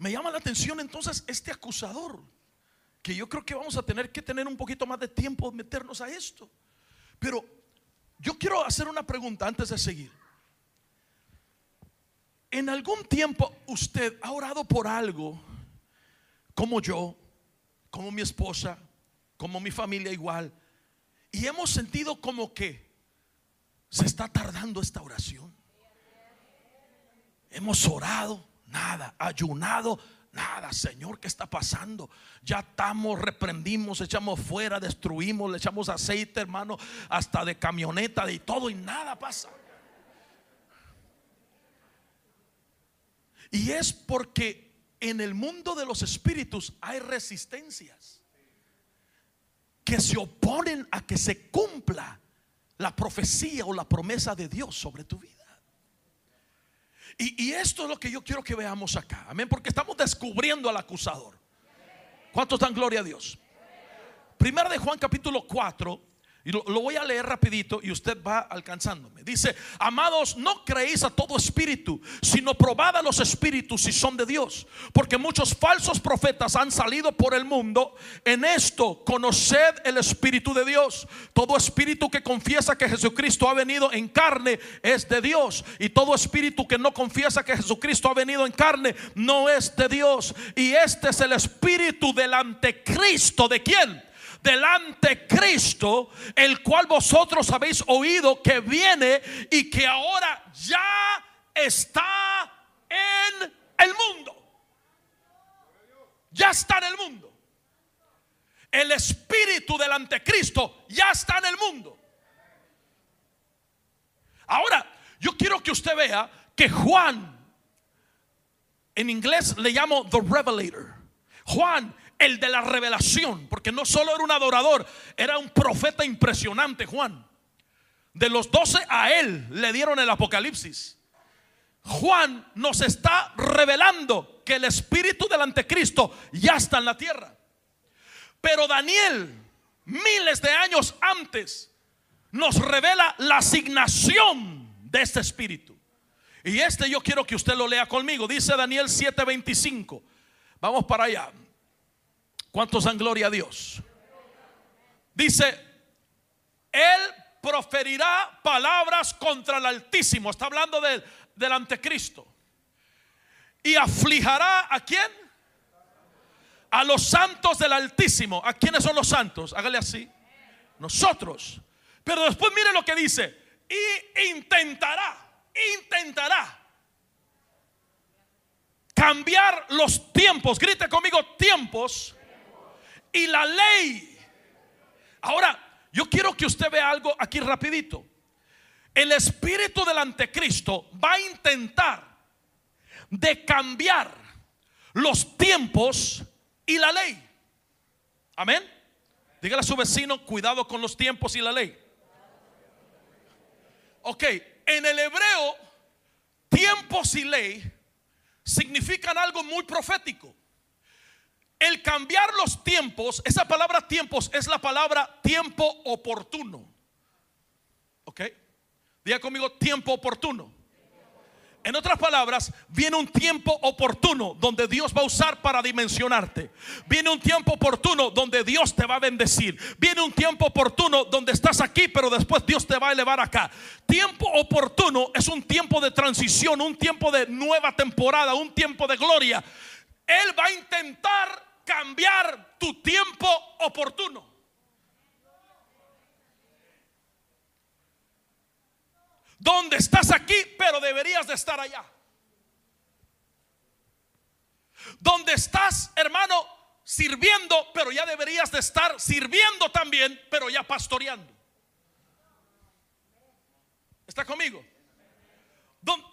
Me llama la atención entonces este acusador. Que yo creo que vamos a tener que tener un poquito más de tiempo meternos a esto. Pero yo quiero hacer una pregunta antes de seguir. ¿En algún tiempo usted ha orado por algo como yo, como mi esposa, como mi familia igual? Y hemos sentido como que se está tardando esta oración. Hemos orado, nada. Ayunado, nada. Señor, ¿qué está pasando? Ya estamos, reprendimos, echamos fuera, destruimos, le echamos aceite, hermano, hasta de camioneta, de todo y nada pasa. Y es porque en el mundo de los espíritus hay resistencias que se oponen a que se cumpla la profecía o la promesa de Dios sobre tu vida. Y, esto es lo que yo quiero que veamos acá. Amén. Porque estamos descubriendo al acusador. ¿Cuántos dan gloria a Dios? Primera de Juan capítulo 4, y lo, voy a leer rapidito y usted va alcanzándome. Dice, amados, no creéis a todo espíritu, sino probad a los espíritus si son de Dios. Porque muchos falsos profetas han salido por el mundo. En esto, conoced el espíritu de Dios. Todo espíritu que confiesa que Jesucristo ha venido en carne es de Dios. Y todo espíritu que no confiesa que Jesucristo ha venido en carne no es de Dios. Y este es el espíritu del antecristo. ¿De quién? Delante Cristo, el cual vosotros habéis oído que viene y que ahora ya está en el mundo. Ya está en el mundo. El espíritu del antecristo ya está en el mundo. Ahora, yo quiero que usted vea que Juan, en inglés le llamo the revelator. Juan el de la revelación, porque no solo era un adorador, era un profeta impresionante, Juan. De los doce a él le dieron el Apocalipsis. Juan nos está revelando que el espíritu del anticristo ya está en la tierra. Pero Daniel, miles de años antes, nos revela la asignación de este espíritu. Y este yo quiero que usted lo lea conmigo. Dice Daniel 7:25. Vamos para allá. ¿Cuántos dan gloria a Dios? Dice, Él proferirá palabras contra el Altísimo. Está hablando del, del antecristo. Y aflijará a quién? A los santos del Altísimo. ¿A quiénes son los santos? Hágale así. Nosotros. Pero después mire lo que dice. Y intentará, intentará cambiar los tiempos. Grite conmigo tiempos y la ley. Ahora, yo quiero que usted vea algo aquí rapidito. El espíritu del anticristo va a intentar de cambiar los tiempos y la ley. Amén. Dígale a su vecino, cuidado con los tiempos y la ley. Ok, en el hebreo, tiempos y ley significan algo muy profético. El cambiar los tiempos, esa palabra tiempos es la palabra tiempo oportuno. ¿Ok? Diga conmigo tiempo oportuno. En otras palabras, viene un tiempo oportuno donde Dios va a usar para dimensionarte. Viene un tiempo oportuno donde Dios te va a bendecir. Viene un tiempo oportuno donde estás aquí, pero después Dios te va a elevar acá. Tiempo oportuno es un tiempo de transición, un tiempo de nueva temporada, un tiempo de gloria. Él va a intentar cambiar tu tiempo oportuno. Donde estás aquí, pero deberías de estar allá. Donde estás, hermano, sirviendo, pero ya deberías de estar sirviendo también, pero ya pastoreando. ¿Está conmigo?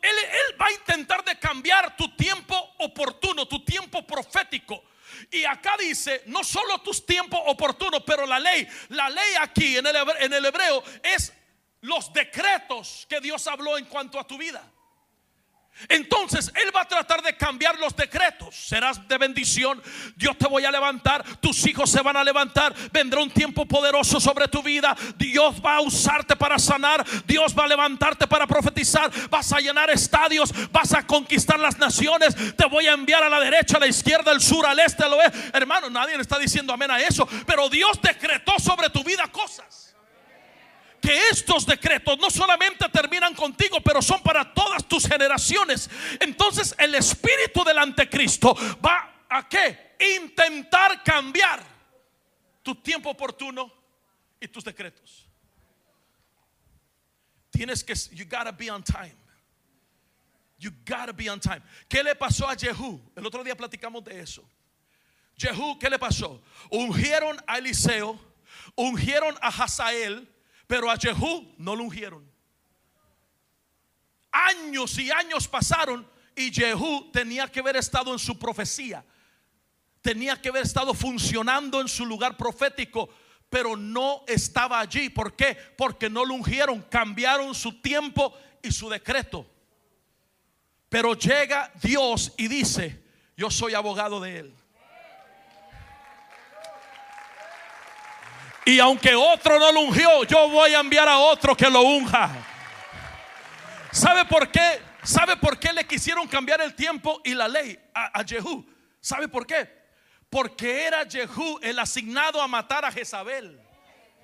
Él, él, va a intentar de cambiar tu tiempo oportuno, tu tiempo profético. Y acá dice, no solo tus tiempos oportunos, pero la ley. La ley aquí en el, en el hebreo es los decretos que Dios habló en cuanto a tu vida. Entonces Él va a tratar de cambiar los decretos. Serás de bendición. Dios te voy a levantar. Tus hijos se van a levantar. Vendrá un tiempo poderoso sobre tu vida. Dios va a usarte para sanar. Dios va a levantarte para profetizar. Vas a llenar estadios. Vas a conquistar las naciones. Te voy a enviar a la derecha, a la izquierda, al sur, al este, al oeste. Hermano, nadie le está diciendo amén a eso. Pero Dios decretó sobre tu vida cosas que estos decretos no solamente terminan contigo, pero son para todas tus generaciones. Entonces el espíritu del anticristo va a qué? Intentar cambiar tu tiempo oportuno y tus decretos. Tienes que, you gotta be on time. You gotta be on time. ¿Qué le pasó a Jehú? El otro día platicamos de eso. Jehú, ¿qué le pasó? Ungieron a Eliseo, ungieron a Hazael, pero a Jehú no lo ungieron. Años y años pasaron y Jehú tenía que haber estado en su profecía. Tenía que haber estado funcionando en su lugar profético, pero no estaba allí. ¿Por qué? Porque no lo ungieron, cambiaron su tiempo y su decreto. Pero llega Dios y dice, yo soy abogado de él. Y aunque otro no lo ungió, yo voy a enviar a otro que lo unja. ¿Sabe por qué? ¿Sabe por qué le quisieron cambiar el tiempo y la ley a, Jehú? ¿Sabe por qué? Porque era Jehú el asignado a matar a Jezabel.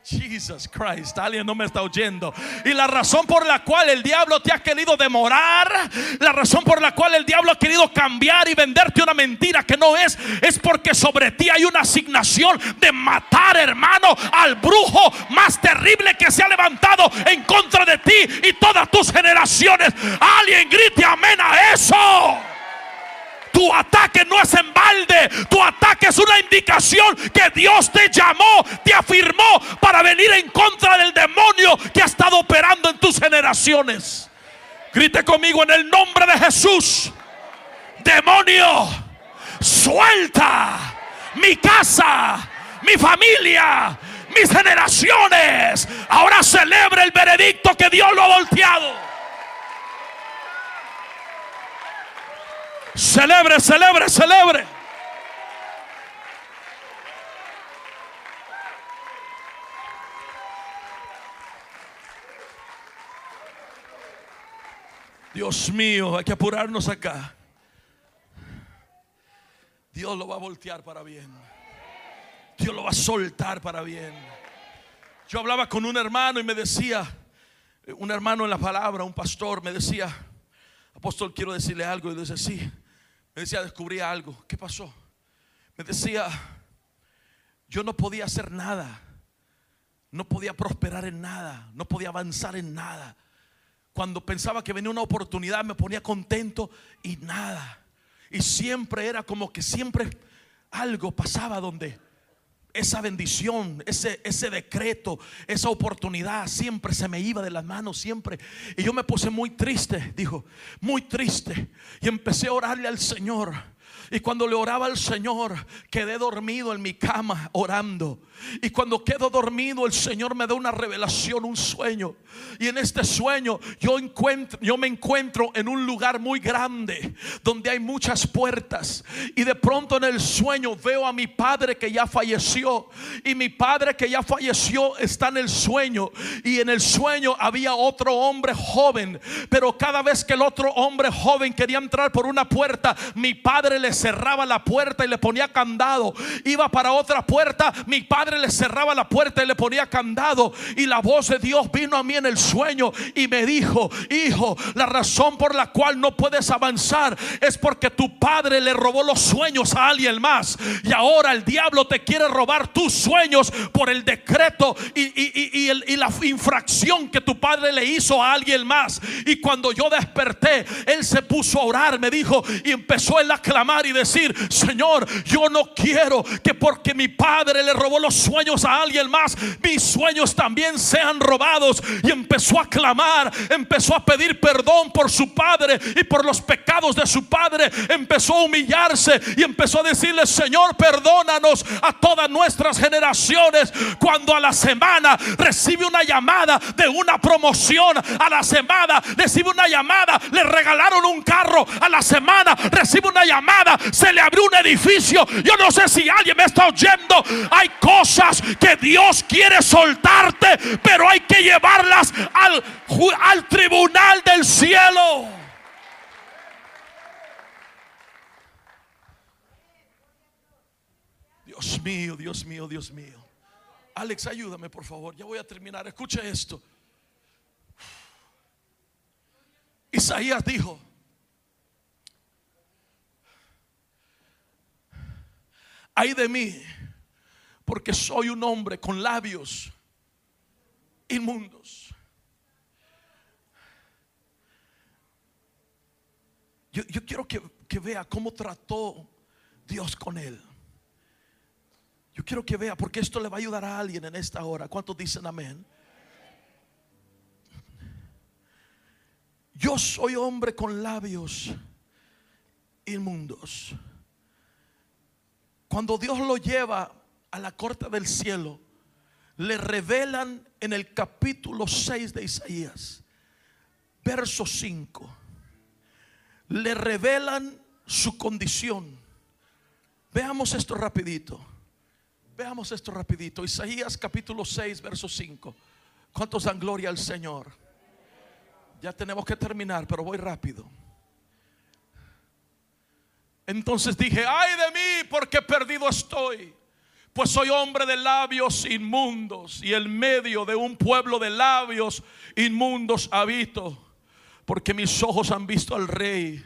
Jesus Christ, alguien no me está oyendo. Y la razón por la cual el diablo te ha querido demorar, la razón por la cual el diablo ha querido cambiar y venderte una mentira que no es, es porque sobre ti hay una asignación de matar, hermano, al brujo más terrible que se ha levantado en contra de ti y todas tus generaciones. Alguien grite amén a eso. Tu ataque no es en balde. Tu ataque es una indicación que Dios te llamó, te afirmó para venir en contra del demonio que ha estado operando en tus generaciones. Grite conmigo en el nombre de Jesús. Demonio, suelta mi casa, mi familia, mis generaciones. Ahora celebre el veredicto que Dios lo ha volteado. Celebre, celebre, celebre. Dios mío, hay que apurarnos acá. Dios lo va a voltear para bien. Dios lo va a soltar para bien. Yo hablaba con un hermano y me decía, un hermano en la palabra, un pastor, me decía, apóstol, quiero decirle algo. Y dice, sí, me decía, descubrí algo. ¿Qué pasó? Me decía, yo no podía hacer nada. No podía prosperar en nada. No podía avanzar en nada. Cuando pensaba que venía una oportunidad me ponía contento y nada. Y siempre era como que siempre algo pasaba donde esa bendición, ese, ese decreto, esa oportunidad siempre se me iba de las manos, siempre. Y yo me puse muy triste, dijo, muy triste. Y empecé a orarle al Señor. Y cuando le oraba al Señor, quedé dormido en mi cama orando. Y cuando quedo dormido, el Señor me da una revelación, un sueño. Y en este sueño yo encuentro, yo me encuentro en un lugar muy grande donde hay muchas puertas. Y de pronto en el sueño veo a mi padre que ya falleció. Y mi padre que ya falleció está en el sueño. Y en el sueño había otro hombre joven. Pero cada vez que el otro hombre joven quería entrar por una puerta, mi padre le cerraba la puerta y le ponía candado. Iba para otra puerta, mi padre le cerraba la puerta y le ponía candado. Y la voz de Dios vino a mí en el sueño y me dijo, hijo, la razón por la cual no puedes avanzar es porque tu padre le robó los sueños a alguien más. Y ahora el diablo te quiere robar tus sueños por el decreto y, y la infracción que tu padre le hizo a alguien más. Y cuando yo desperté, él se puso a orar, me dijo, y empezó él a clamar y decir, Señor, yo no quiero que porque mi padre le robó los sueños a alguien más, mis sueños también sean robados. Y empezó a clamar, empezó a pedir perdón por su padre y por los pecados de su padre. Empezó a humillarse y empezó a decirle, Señor, perdónanos a todas nuestras generaciones. Cuando a la semana recibe una llamada de una promoción, a la semana recibe una llamada, le regalaron un carro, a la semana recibe una llamada, se le abrió un edificio. Yo no sé si alguien me está oyendo. Hay cosas que Dios quiere soltarte, pero hay que llevarlas al, al tribunal del cielo. Dios mío, Dios mío, Dios mío. Alex, ayúdame por favor. Ya voy a terminar. Escuche esto. Isaías dijo, ay de mí porque soy un hombre con labios inmundos. Yo, yo quiero que, que vea cómo trató Dios con él. Yo quiero que vea, porque esto le va a ayudar a alguien en esta hora. ¿Cuántos dicen amén? Yo soy hombre con labios inmundos. Cuando Dios lo lleva a la corte del cielo, le revelan en el capítulo 6 de Isaías, verso 5, le revelan su condición. Veamos esto rapidito. Veamos esto rapidito. Isaías capítulo 6, verso 5. ¿Cuántos dan gloria al Señor? Ya tenemos que terminar, pero voy rápido. Entonces dije, ay de mí, porque perdido estoy. Pues soy hombre de labios inmundos y en medio de un pueblo de labios inmundos habito. Porque mis ojos han visto al rey,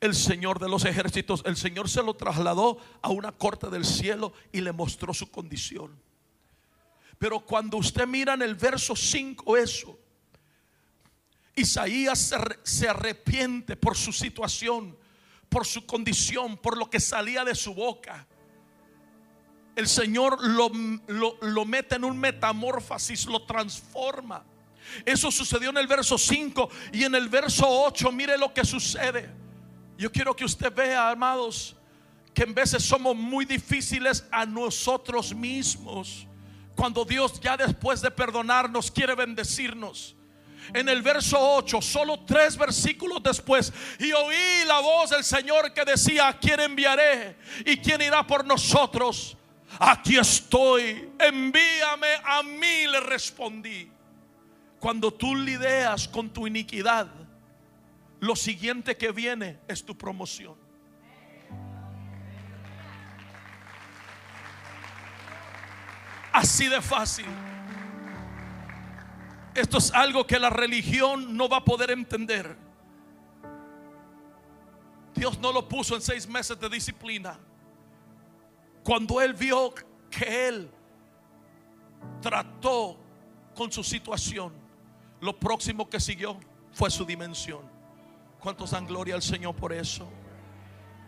el Señor de los ejércitos. El Señor se lo trasladó a una corte del cielo y le mostró su condición. Pero cuando usted mira en el verso 5 eso, Isaías se, se arrepiente por su situación por su condición, por lo que salía de su boca. El Señor lo, lo, mete en un metamorfosis, lo transforma. Eso sucedió en el verso 5 y en el verso 8, mire lo que sucede. Yo quiero que usted vea, amados, que en veces somos muy difíciles a nosotros mismos. Cuando Dios ya después de perdonarnos quiere bendecirnos en el verso 8, solo tres versículos después, y oí la voz del Señor que decía, quién enviaré y quién irá por nosotros. Aquí estoy, envíame a mí, le respondí. Cuando tú lidias con tu iniquidad, lo siguiente que viene es tu promoción. Así de fácil. Esto es algo que la religión no va a poder entender. Dios no lo puso en seis meses de disciplina. Cuando Él vio que Él trató con su situación, lo próximo que siguió fue su dimensión. ¿Cuántos dan gloria al Señor por eso?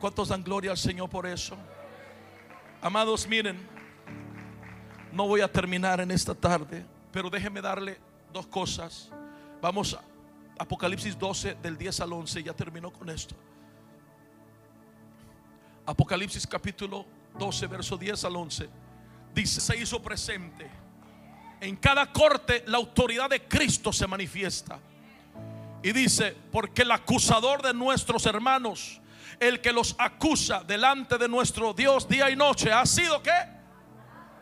¿Cuántos dan gloria al Señor por eso? Amados, miren, no voy a terminar en esta tarde, pero déjeme darle dos cosas. Vamos a Apocalipsis 12 del 10 al 11, ya terminó con esto. Apocalipsis capítulo 12, verso 10 al 11. Dice, se hizo presente. En cada corte la autoridad de Cristo se manifiesta. Y dice, porque el acusador de nuestros hermanos, el que los acusa delante de nuestro Dios día y noche, ha sido que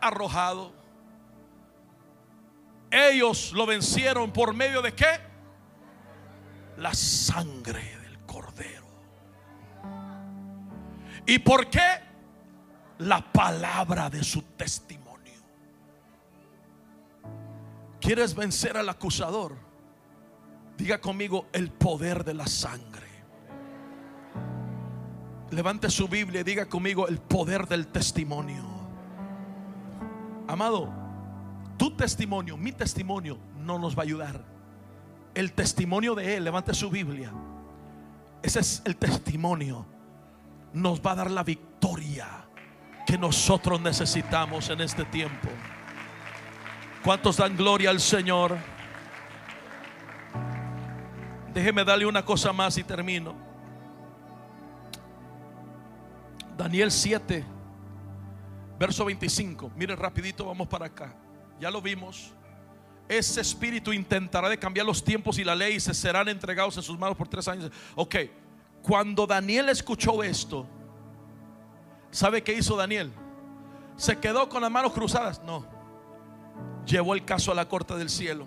arrojado. Ellos lo vencieron por medio de qué? La sangre del cordero. ¿Y por qué? La palabra de su testimonio. ¿Quieres vencer al acusador? Diga conmigo el poder de la sangre. Levante su Biblia y diga conmigo el poder del testimonio. Amado, tu testimonio, mi testimonio no nos va a ayudar. El testimonio de Él, levante su Biblia. Ese es el testimonio. Nos va a dar la victoria que nosotros necesitamos en este tiempo. ¿Cuántos dan gloria al Señor? Déjeme darle una cosa más y termino. Daniel 7, verso 25. Miren rapidito, vamos para acá. Ya lo vimos. Ese espíritu intentará de cambiar los tiempos y la ley y se serán entregados en sus manos por tres años. Ok, cuando Daniel escuchó esto, ¿sabe qué hizo Daniel? ¿Se quedó con las manos cruzadas? No. Llevó el caso a la corte del cielo.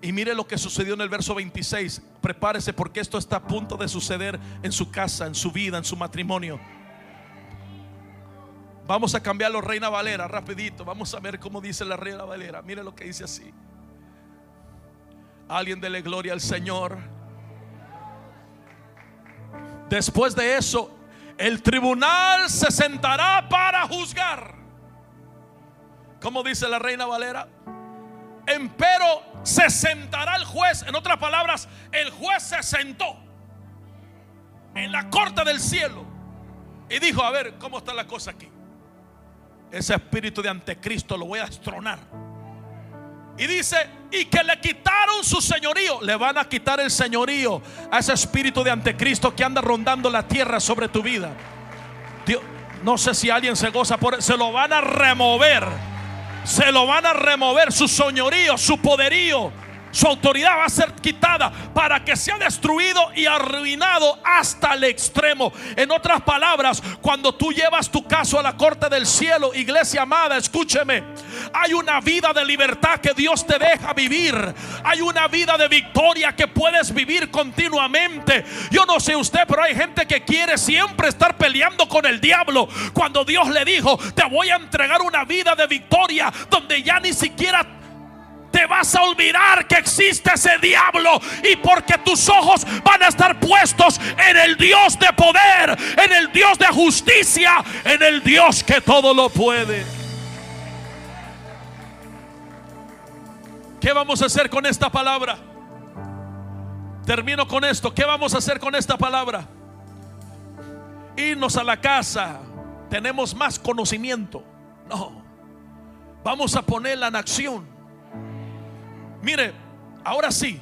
Y mire lo que sucedió en el verso 26. Prepárese porque esto está a punto de suceder en su casa, en su vida, en su matrimonio. Vamos a cambiarlo Reina Valera rapidito. Vamos a ver cómo dice la Reina Valera. Mire lo que dice así. Alguien dele gloria al Señor. Después de eso, el tribunal se sentará para juzgar. ¿Cómo dice la Reina Valera? Empero se sentará el juez. En otras palabras, el juez se sentó. en la corte del cielo y dijo, a ver, ¿cómo está la cosa aquí? Ese espíritu de anticristo lo voy a destronar. Y dice, y que le quitaron su señorío. Le van a quitar el señorío a ese espíritu de anticristo que anda rondando la tierra sobre tu vida. Dios, no sé si alguien se goza por Se lo van a remover. Se lo van a remover su señorío, su poderío su autoridad va a ser quitada para que sea destruido y arruinado hasta el extremo. En otras palabras, cuando tú llevas tu caso a la corte del cielo, iglesia amada, escúcheme, hay una vida de libertad que Dios te deja vivir. Hay una vida de victoria que puedes vivir continuamente. Yo no sé usted, pero hay gente que quiere siempre estar peleando con el diablo. Cuando Dios le dijo, te voy a entregar una vida de victoria donde ya ni siquiera te vas a olvidar que existe ese diablo y porque tus ojos van a estar puestos en el Dios de poder, en el Dios de justicia, en el Dios que todo lo puede. ¿Qué vamos a hacer con esta palabra? Termino con esto. ¿Qué vamos a hacer con esta palabra? Irnos a la casa. Tenemos más conocimiento. No. Vamos a ponerla en acción. Mire, ahora sí,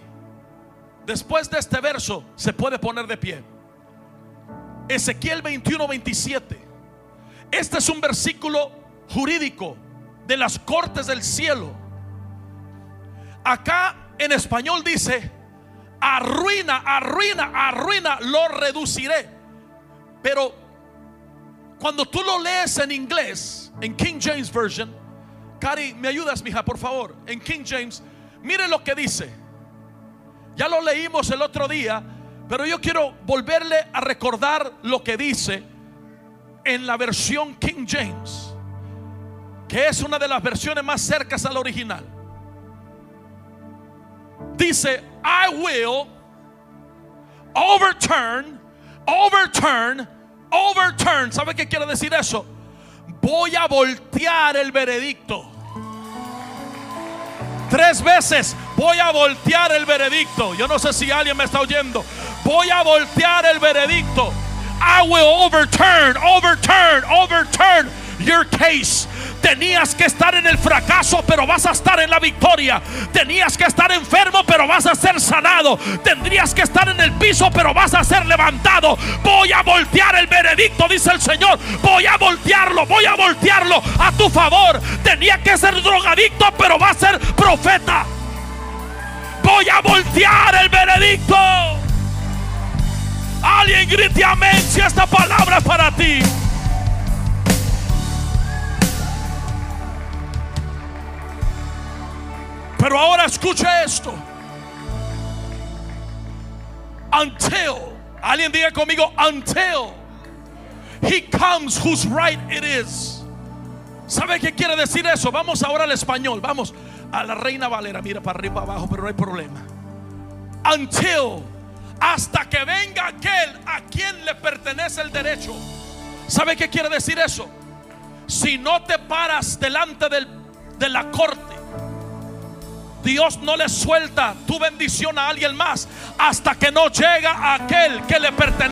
después de este verso se puede poner de pie. Ezequiel 21, 27. Este es un versículo jurídico de las cortes del cielo. Acá en español dice, arruina, arruina, arruina, lo reduciré. Pero cuando tú lo lees en inglés, en King James Version, Cari, ¿me ayudas, mija, por favor? En King James Mire lo que dice. Ya lo leímos el otro día, pero yo quiero volverle a recordar lo que dice en la versión King James, que es una de las versiones más cercas al original. Dice, I will overturn, overturn, overturn. ¿Sabe qué quiere decir eso? Voy a voltear el veredicto. Tres veces voy a voltear el veredicto. Yo no sé si alguien me está oyendo. Voy a voltear el veredicto. I will overturn, overturn, overturn your case. Tenías que estar en el fracaso, pero vas a estar en la victoria. Tenías que estar enfermo, pero vas a ser sanado. Tendrías que estar en el piso, pero vas a ser levantado. Voy a voltear el veredicto, dice el Señor. Voy a voltearlo, voy a voltearlo a tu favor. Tenía que ser drogadicto, pero va a ser profeta. Voy a voltear el veredicto. Alguien grite amén si esta palabra es para ti. Pero ahora escuche esto. Until, alguien diga conmigo, until he comes whose right it is. ¿Sabe qué quiere decir eso? Vamos ahora al español. Vamos a la Reina Valera. Mira para arriba, abajo, pero no hay problema. Until, hasta que venga aquel a quien le pertenece el derecho. ¿Sabe qué quiere decir eso? Si no te paras delante del, de la corte Dios no le suelta tu bendición a alguien más hasta que no llega aquel que le pertenece.